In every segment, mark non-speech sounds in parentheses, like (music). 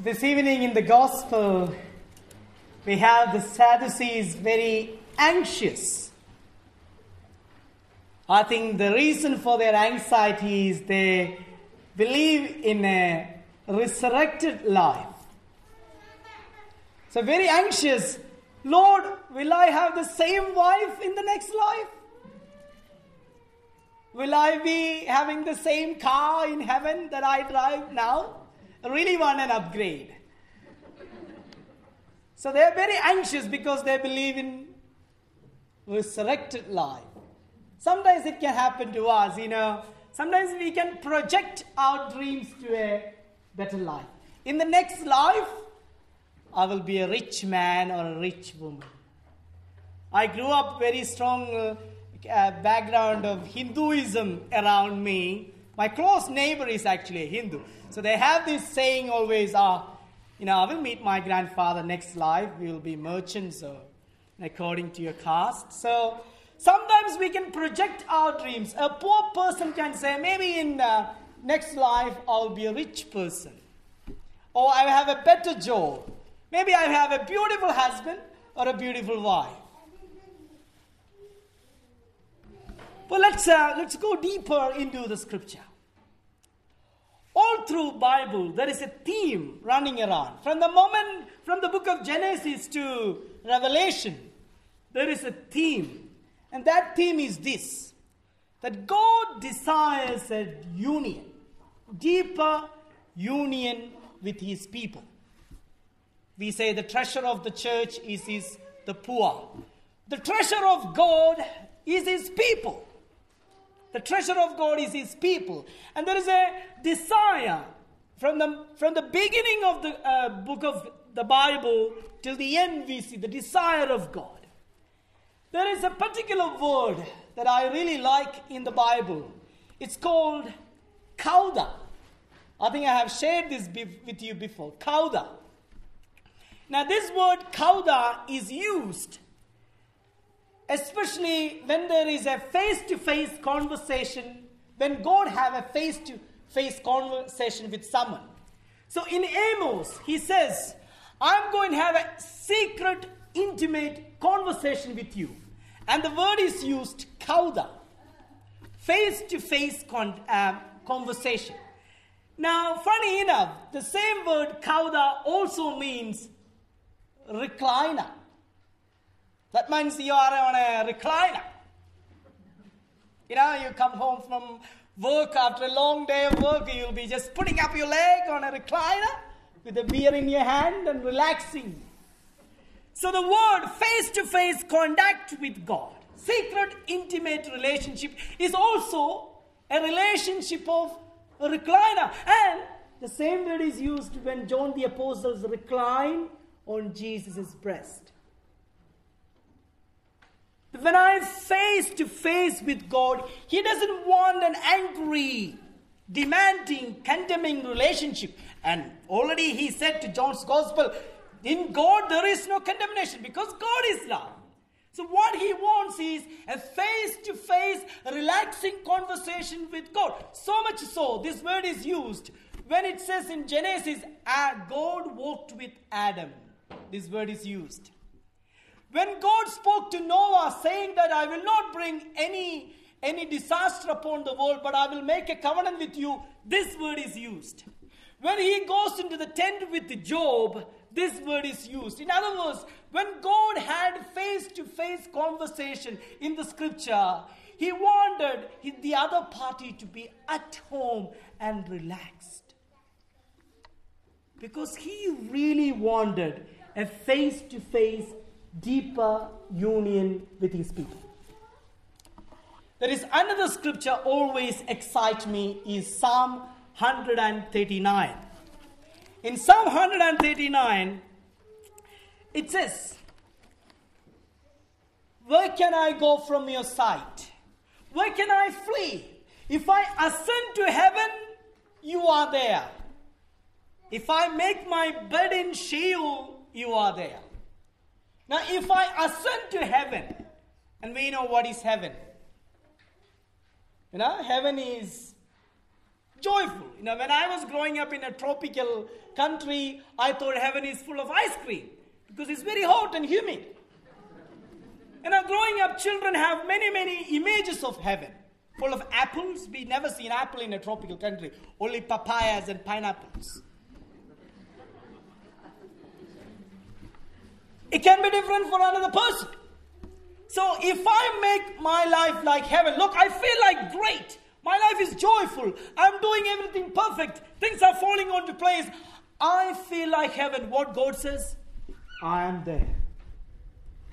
So this evening in the gospel, we have the Sadducees very anxious. I think the reason for their anxiety is they believe in a resurrected life. So, very anxious. Lord, will I have the same wife in the next life? Will I be having the same car in heaven that I drive now? Really want an upgrade. So they're very anxious because they believe in resurrected life. Sometimes it can happen to us, you know. Sometimes we can project our dreams to a better life. In the next life, I will be a rich man or a rich woman. I grew up very strong uh, background of Hinduism around me. My close neighbor is actually a Hindu. So they have this saying always, uh, you know, I will meet my grandfather next life. We will be merchants or according to your caste. So sometimes we can project our dreams. A poor person can say, maybe in uh, next life I'll be a rich person. Or I will have a better job. Maybe I will have a beautiful husband or a beautiful wife. But let's, uh, let's go deeper into the scripture. All through Bible, there is a theme running around. From the moment, from the book of Genesis to Revelation, there is a theme. And that theme is this that God desires a union, deeper union with his people. We say the treasure of the church is his, the poor. The treasure of God is his people. The treasure of God is his people. And there is a desire from the, from the beginning of the uh, book of the Bible till the end, we see the desire of God. There is a particular word that I really like in the Bible. It's called kauda. I think I have shared this with you before. Kauda. Now, this word kauda is used especially when there is a face-to-face conversation, when God have a face-to-face conversation with someone. So in Amos, he says, I'm going to have a secret, intimate conversation with you. And the word is used, kauda, face-to-face con- uh, conversation. Now, funny enough, the same word kauda also means recliner. That means you are on a recliner. You know, you come home from work after a long day of work, you'll be just putting up your leg on a recliner with a beer in your hand and relaxing. So the word face to face contact with God, secret, intimate relationship, is also a relationship of a recliner. And the same word is used when John the Apostles recline on Jesus' breast. When I'm face to face with God, He doesn't want an angry, demanding, condemning relationship. And already He said to John's Gospel, in God there is no condemnation because God is love. So, what he wants is a face to face, relaxing conversation with God. So much so, this word is used when it says in Genesis, ah, God walked with Adam. This word is used. When God spoke to Noah, saying that I will not bring any, any disaster upon the world, but I will make a covenant with you, this word is used. When he goes into the tent with Job, this word is used. In other words, when God had face to face conversation in the scripture, he wanted the other party to be at home and relaxed. Because he really wanted a face to face deeper union with his people. There is another scripture always excites me is Psalm 139. In Psalm 139, it says, Where can I go from your sight? Where can I flee? If I ascend to heaven, you are there. If I make my bed in Sheol, you are there. Now, if I ascend to heaven, and we know what is heaven, you know, heaven is joyful. You know, when I was growing up in a tropical country, I thought heaven is full of ice cream because it's very hot and humid. And now, growing up, children have many, many images of heaven full of apples. We never see an apple in a tropical country, only papayas and pineapples. It can be different for another person. So if I make my life like heaven, look, I feel like great. My life is joyful. I'm doing everything perfect. Things are falling onto place. I feel like heaven. What God says, I am there.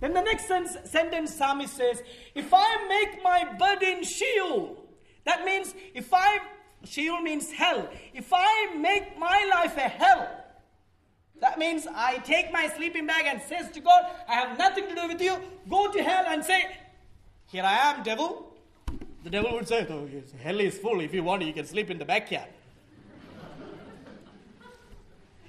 Then the next sentence, Psalmist says, If I make my bed in Sheol, that means if I, Sheol means hell. If I make my life a hell, that means I take my sleeping bag and says to God, I have nothing to do with you. Go to hell and say, Here I am, devil. The devil would say, oh, Hell is full. If you want, you can sleep in the backyard.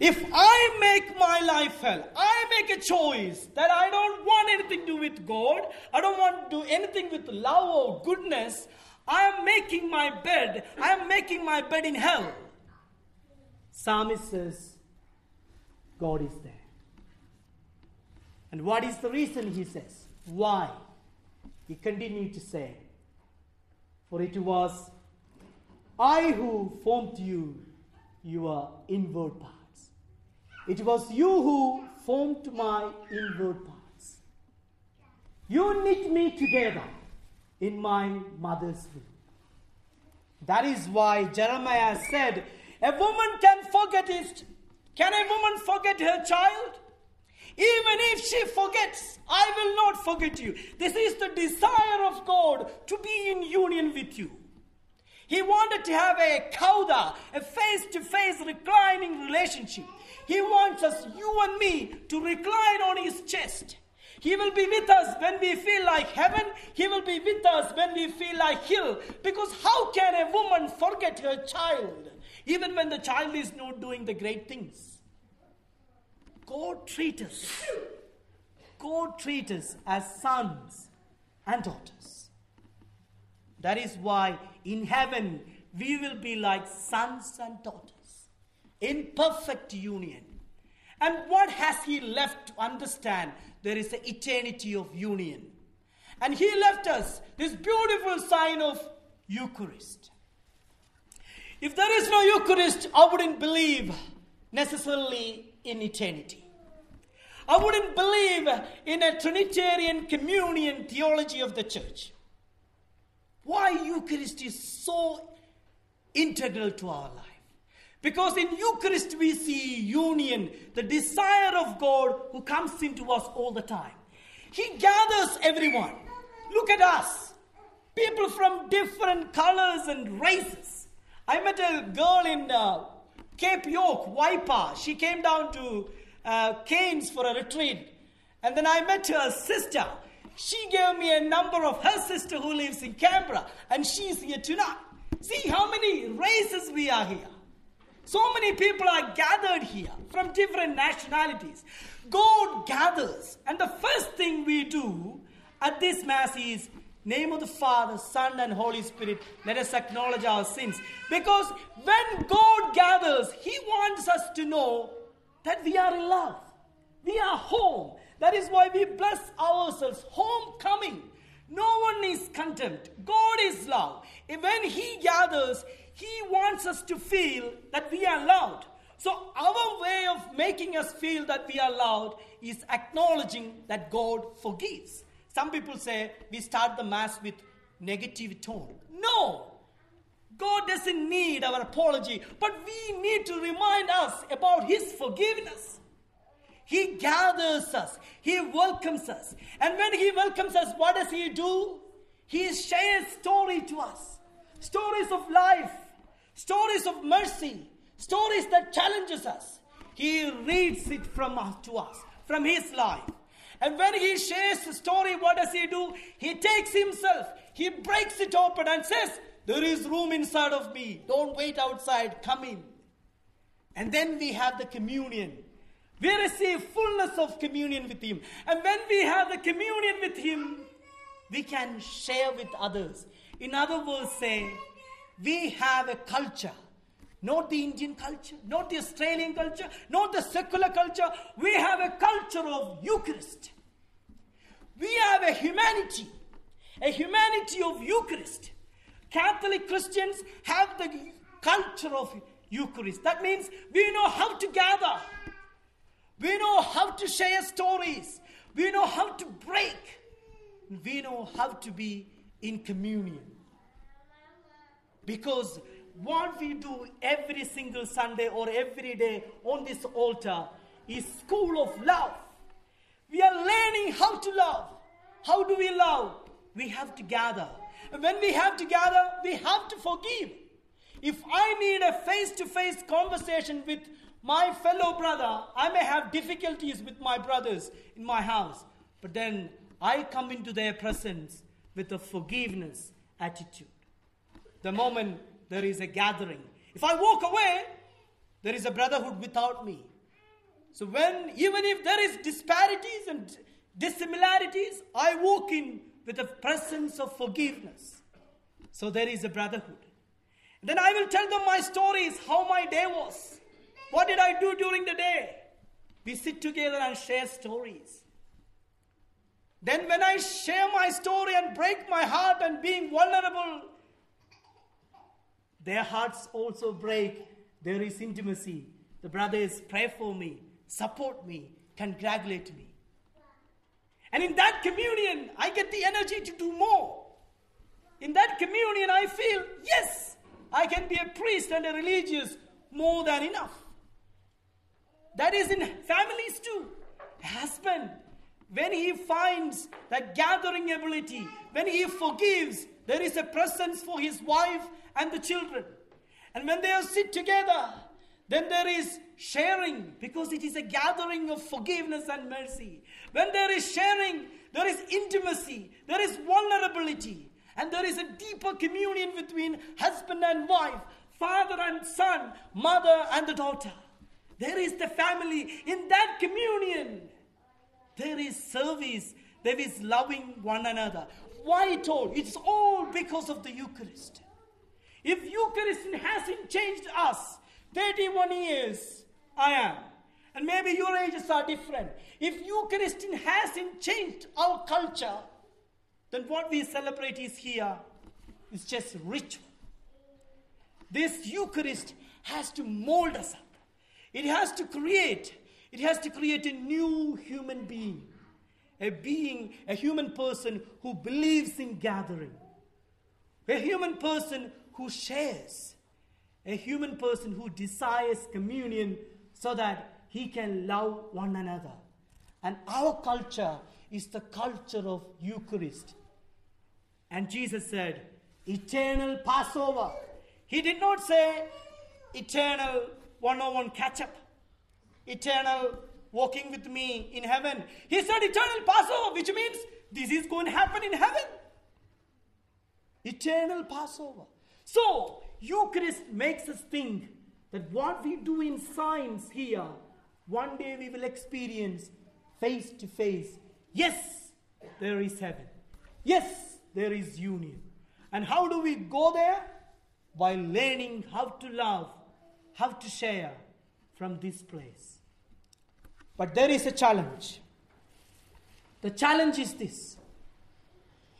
if I make my life hell, I make a choice that I don't want anything to do with God, I don't want to do anything with love or goodness. I am making my bed, I am making my bed in hell. Psalmist says, God is there. And what is the reason, he says? Why? He continued to say, For it was I who formed you, your inward parts. It was you who formed my inward parts. You knit me together in my mother's womb. That is why Jeremiah said, A woman can forget his can a woman forget her child? Even if she forgets, I will not forget you. This is the desire of God to be in union with you. He wanted to have a kauda, a face to face reclining relationship. He wants us, you and me, to recline on his chest. He will be with us when we feel like heaven. He will be with us when we feel like hell. Because how can a woman forget her child? Even when the child is not doing the great things. God treats us. God treats us as sons and daughters. That is why in heaven we will be like sons and daughters in perfect union. And what has He left to understand? There is the eternity of union. And He left us this beautiful sign of Eucharist. If there is no Eucharist, I wouldn't believe necessarily in eternity. I wouldn't believe in a Trinitarian communion theology of the church. Why Eucharist is so integral to our life? Because in Eucharist we see union, the desire of God who comes into us all the time. He gathers everyone. Look at us. People from different colors and races I met a girl in uh, Cape York, Weipa. She came down to uh, Cairns for a retreat. And then I met her sister. She gave me a number of her sister who lives in Canberra, and she's here tonight. See how many races we are here. So many people are gathered here from different nationalities. God gathers, and the first thing we do at this Mass is Name of the Father, Son, and Holy Spirit, let us acknowledge our sins. Because when God gathers, He wants us to know that we are in love. We are home. That is why we bless ourselves. Homecoming. No one is contempt. God is love. When He gathers, He wants us to feel that we are loved. So, our way of making us feel that we are loved is acknowledging that God forgives. Some people say we start the Mass with negative tone. No! God doesn't need our apology, but we need to remind us about His forgiveness. He gathers us, He welcomes us. And when He welcomes us, what does He do? He shares story to us. Stories of life, stories of mercy, stories that challenges us. He reads it from us to us, from His life. And when he shares the story, what does he do? He takes himself, he breaks it open and says, There is room inside of me. Don't wait outside, come in. And then we have the communion. We receive fullness of communion with him. And when we have the communion with him, we can share with others. In other words, say, we have a culture not the Indian culture, not the Australian culture, not the secular culture. We have a culture of Eucharist. We have a humanity, a humanity of Eucharist. Catholic Christians have the culture of Eucharist. That means we know how to gather, we know how to share stories, we know how to break, we know how to be in communion. Because what we do every single Sunday or every day on this altar is school of love. We are learning how to love. How do we love? We have to gather. And when we have to gather, we have to forgive. If I need a face to face conversation with my fellow brother, I may have difficulties with my brothers in my house. But then I come into their presence with a forgiveness attitude. The moment there is a gathering, if I walk away, there is a brotherhood without me. So when even if there is disparities and dissimilarities, I walk in with a presence of forgiveness. So there is a brotherhood. Then I will tell them my stories, how my day was. What did I do during the day? We sit together and share stories. Then, when I share my story and break my heart and being vulnerable, their hearts also break. There is intimacy. The brothers pray for me, support me, congratulate me. And in that communion, I get the energy to do more. In that communion, I feel, yes, I can be a priest and a religious more than enough. That is in families too. Husband when he finds that gathering ability, when he forgives, there is a presence for his wife and the children. And when they sit together, then there is sharing because it is a gathering of forgiveness and mercy. When there is sharing, there is intimacy, there is vulnerability, and there is a deeper communion between husband and wife, father and son, mother and the daughter. There is the family. In that communion, there is service. There is loving one another. Why it all? It's all because of the Eucharist. If Eucharist hasn't changed us, 31 years I am. And maybe your ages are different. If Eucharist hasn't changed our culture, then what we celebrate is here is just ritual. This Eucharist has to mold us up. It has to create it has to create a new human being, a being, a human person who believes in gathering, a human person who shares, a human person who desires communion so that he can love one another. And our culture is the culture of Eucharist. And Jesus said, eternal Passover. He did not say eternal one on one catch up eternal walking with me in heaven. He said eternal Passover, which means this is going to happen in heaven. Eternal Passover. So, Eucharist makes us think that what we do in science here, one day we will experience face to face. Yes, there is heaven. Yes, there is union. And how do we go there? By learning how to love, how to share from this place. But there is a challenge. The challenge is this.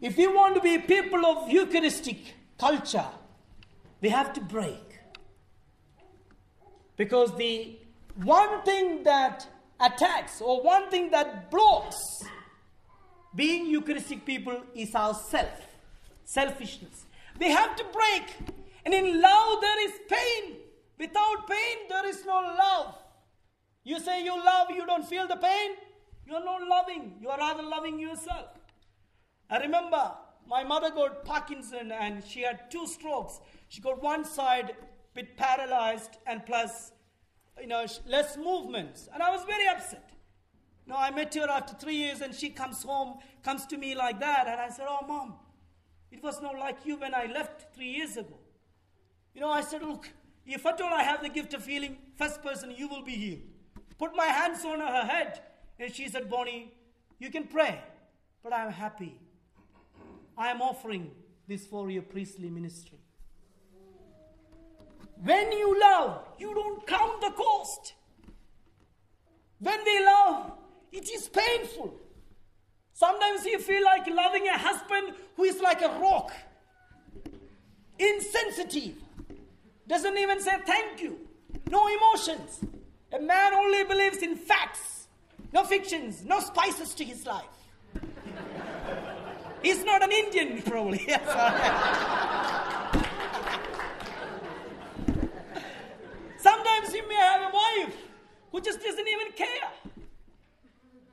If we want to be people of Eucharistic culture, we have to break. Because the one thing that attacks or one thing that blocks being Eucharistic people is our self, selfishness. We have to break. And in love, there is pain. Without pain, there is no love. You say you love, you don't feel the pain. You're not loving. You are rather loving yourself. I remember my mother got Parkinson and she had two strokes. She got one side bit paralyzed and plus, you know, less movements. And I was very upset. Now I met her after three years and she comes home, comes to me like that. And I said, Oh, mom, it was not like you when I left three years ago. You know, I said, Look, if at all I have the gift of healing, first person, you will be healed put my hands on her head. And she said, Bonnie, you can pray, but I'm happy. I am offering this for your priestly ministry. When you love, you don't count the cost. When we love, it is painful. Sometimes you feel like loving a husband who is like a rock, insensitive, doesn't even say thank you, no emotions. A man only believes in facts, no fictions, no spices to his life. He's not an Indian, probably. (laughs) Sometimes you may have a wife who just doesn't even care.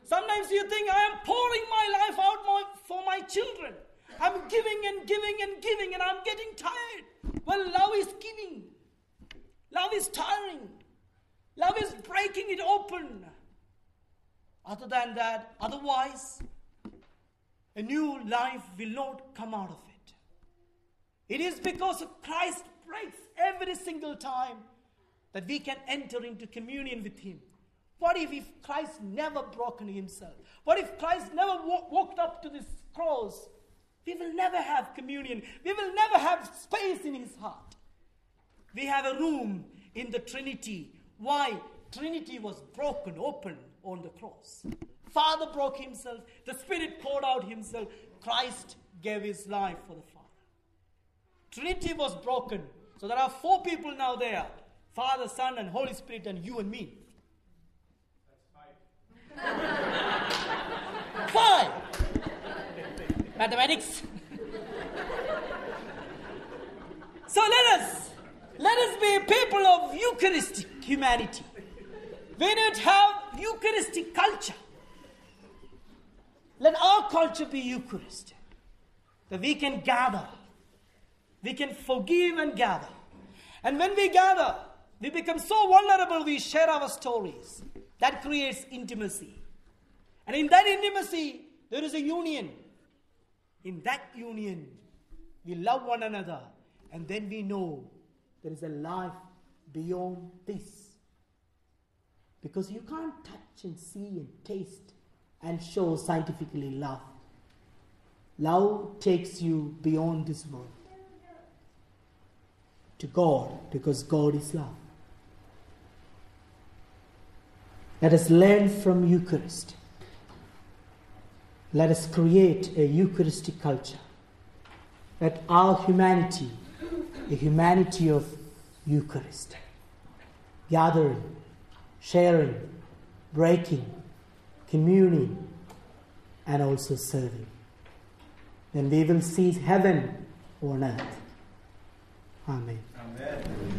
Sometimes you think, I am pouring my life out for my children. I'm giving and giving and giving, and I'm getting tired. Well, love is giving, love is tiring, love is breaking it open. Other than that, otherwise, a new life will not come out of it. It is because Christ breaks every single time that we can enter into communion with Him. What if, if Christ never broken himself? What if Christ never walked up to this cross? We will never have communion. We will never have space in his heart. We have a room in the Trinity. Why? Trinity was broken open on the cross. Father broke himself, the Spirit poured out himself, Christ gave his life for the Father. Trinity was broken. So there are four people now there Father, Son, and Holy Spirit, and you and me. That's five. Five. Mathematics. so let us let us be people of Eucharistic humanity. We need to have Eucharistic culture. Let our culture be Eucharistic. That we can gather. We can forgive and gather. And when we gather, we become so vulnerable, we share our stories. That creates intimacy. And in that intimacy, there is a union. In that union, we love one another. And then we know there is a life beyond this. Because you can't touch and see and taste and show scientifically love. Love takes you beyond this world to God because God is love. Let us learn from Eucharist. Let us create a Eucharistic culture. Let our humanity, the humanity of Eucharist, gathering, sharing, breaking, communing, and also serving. Then we will see heaven on earth. Amen. Amen.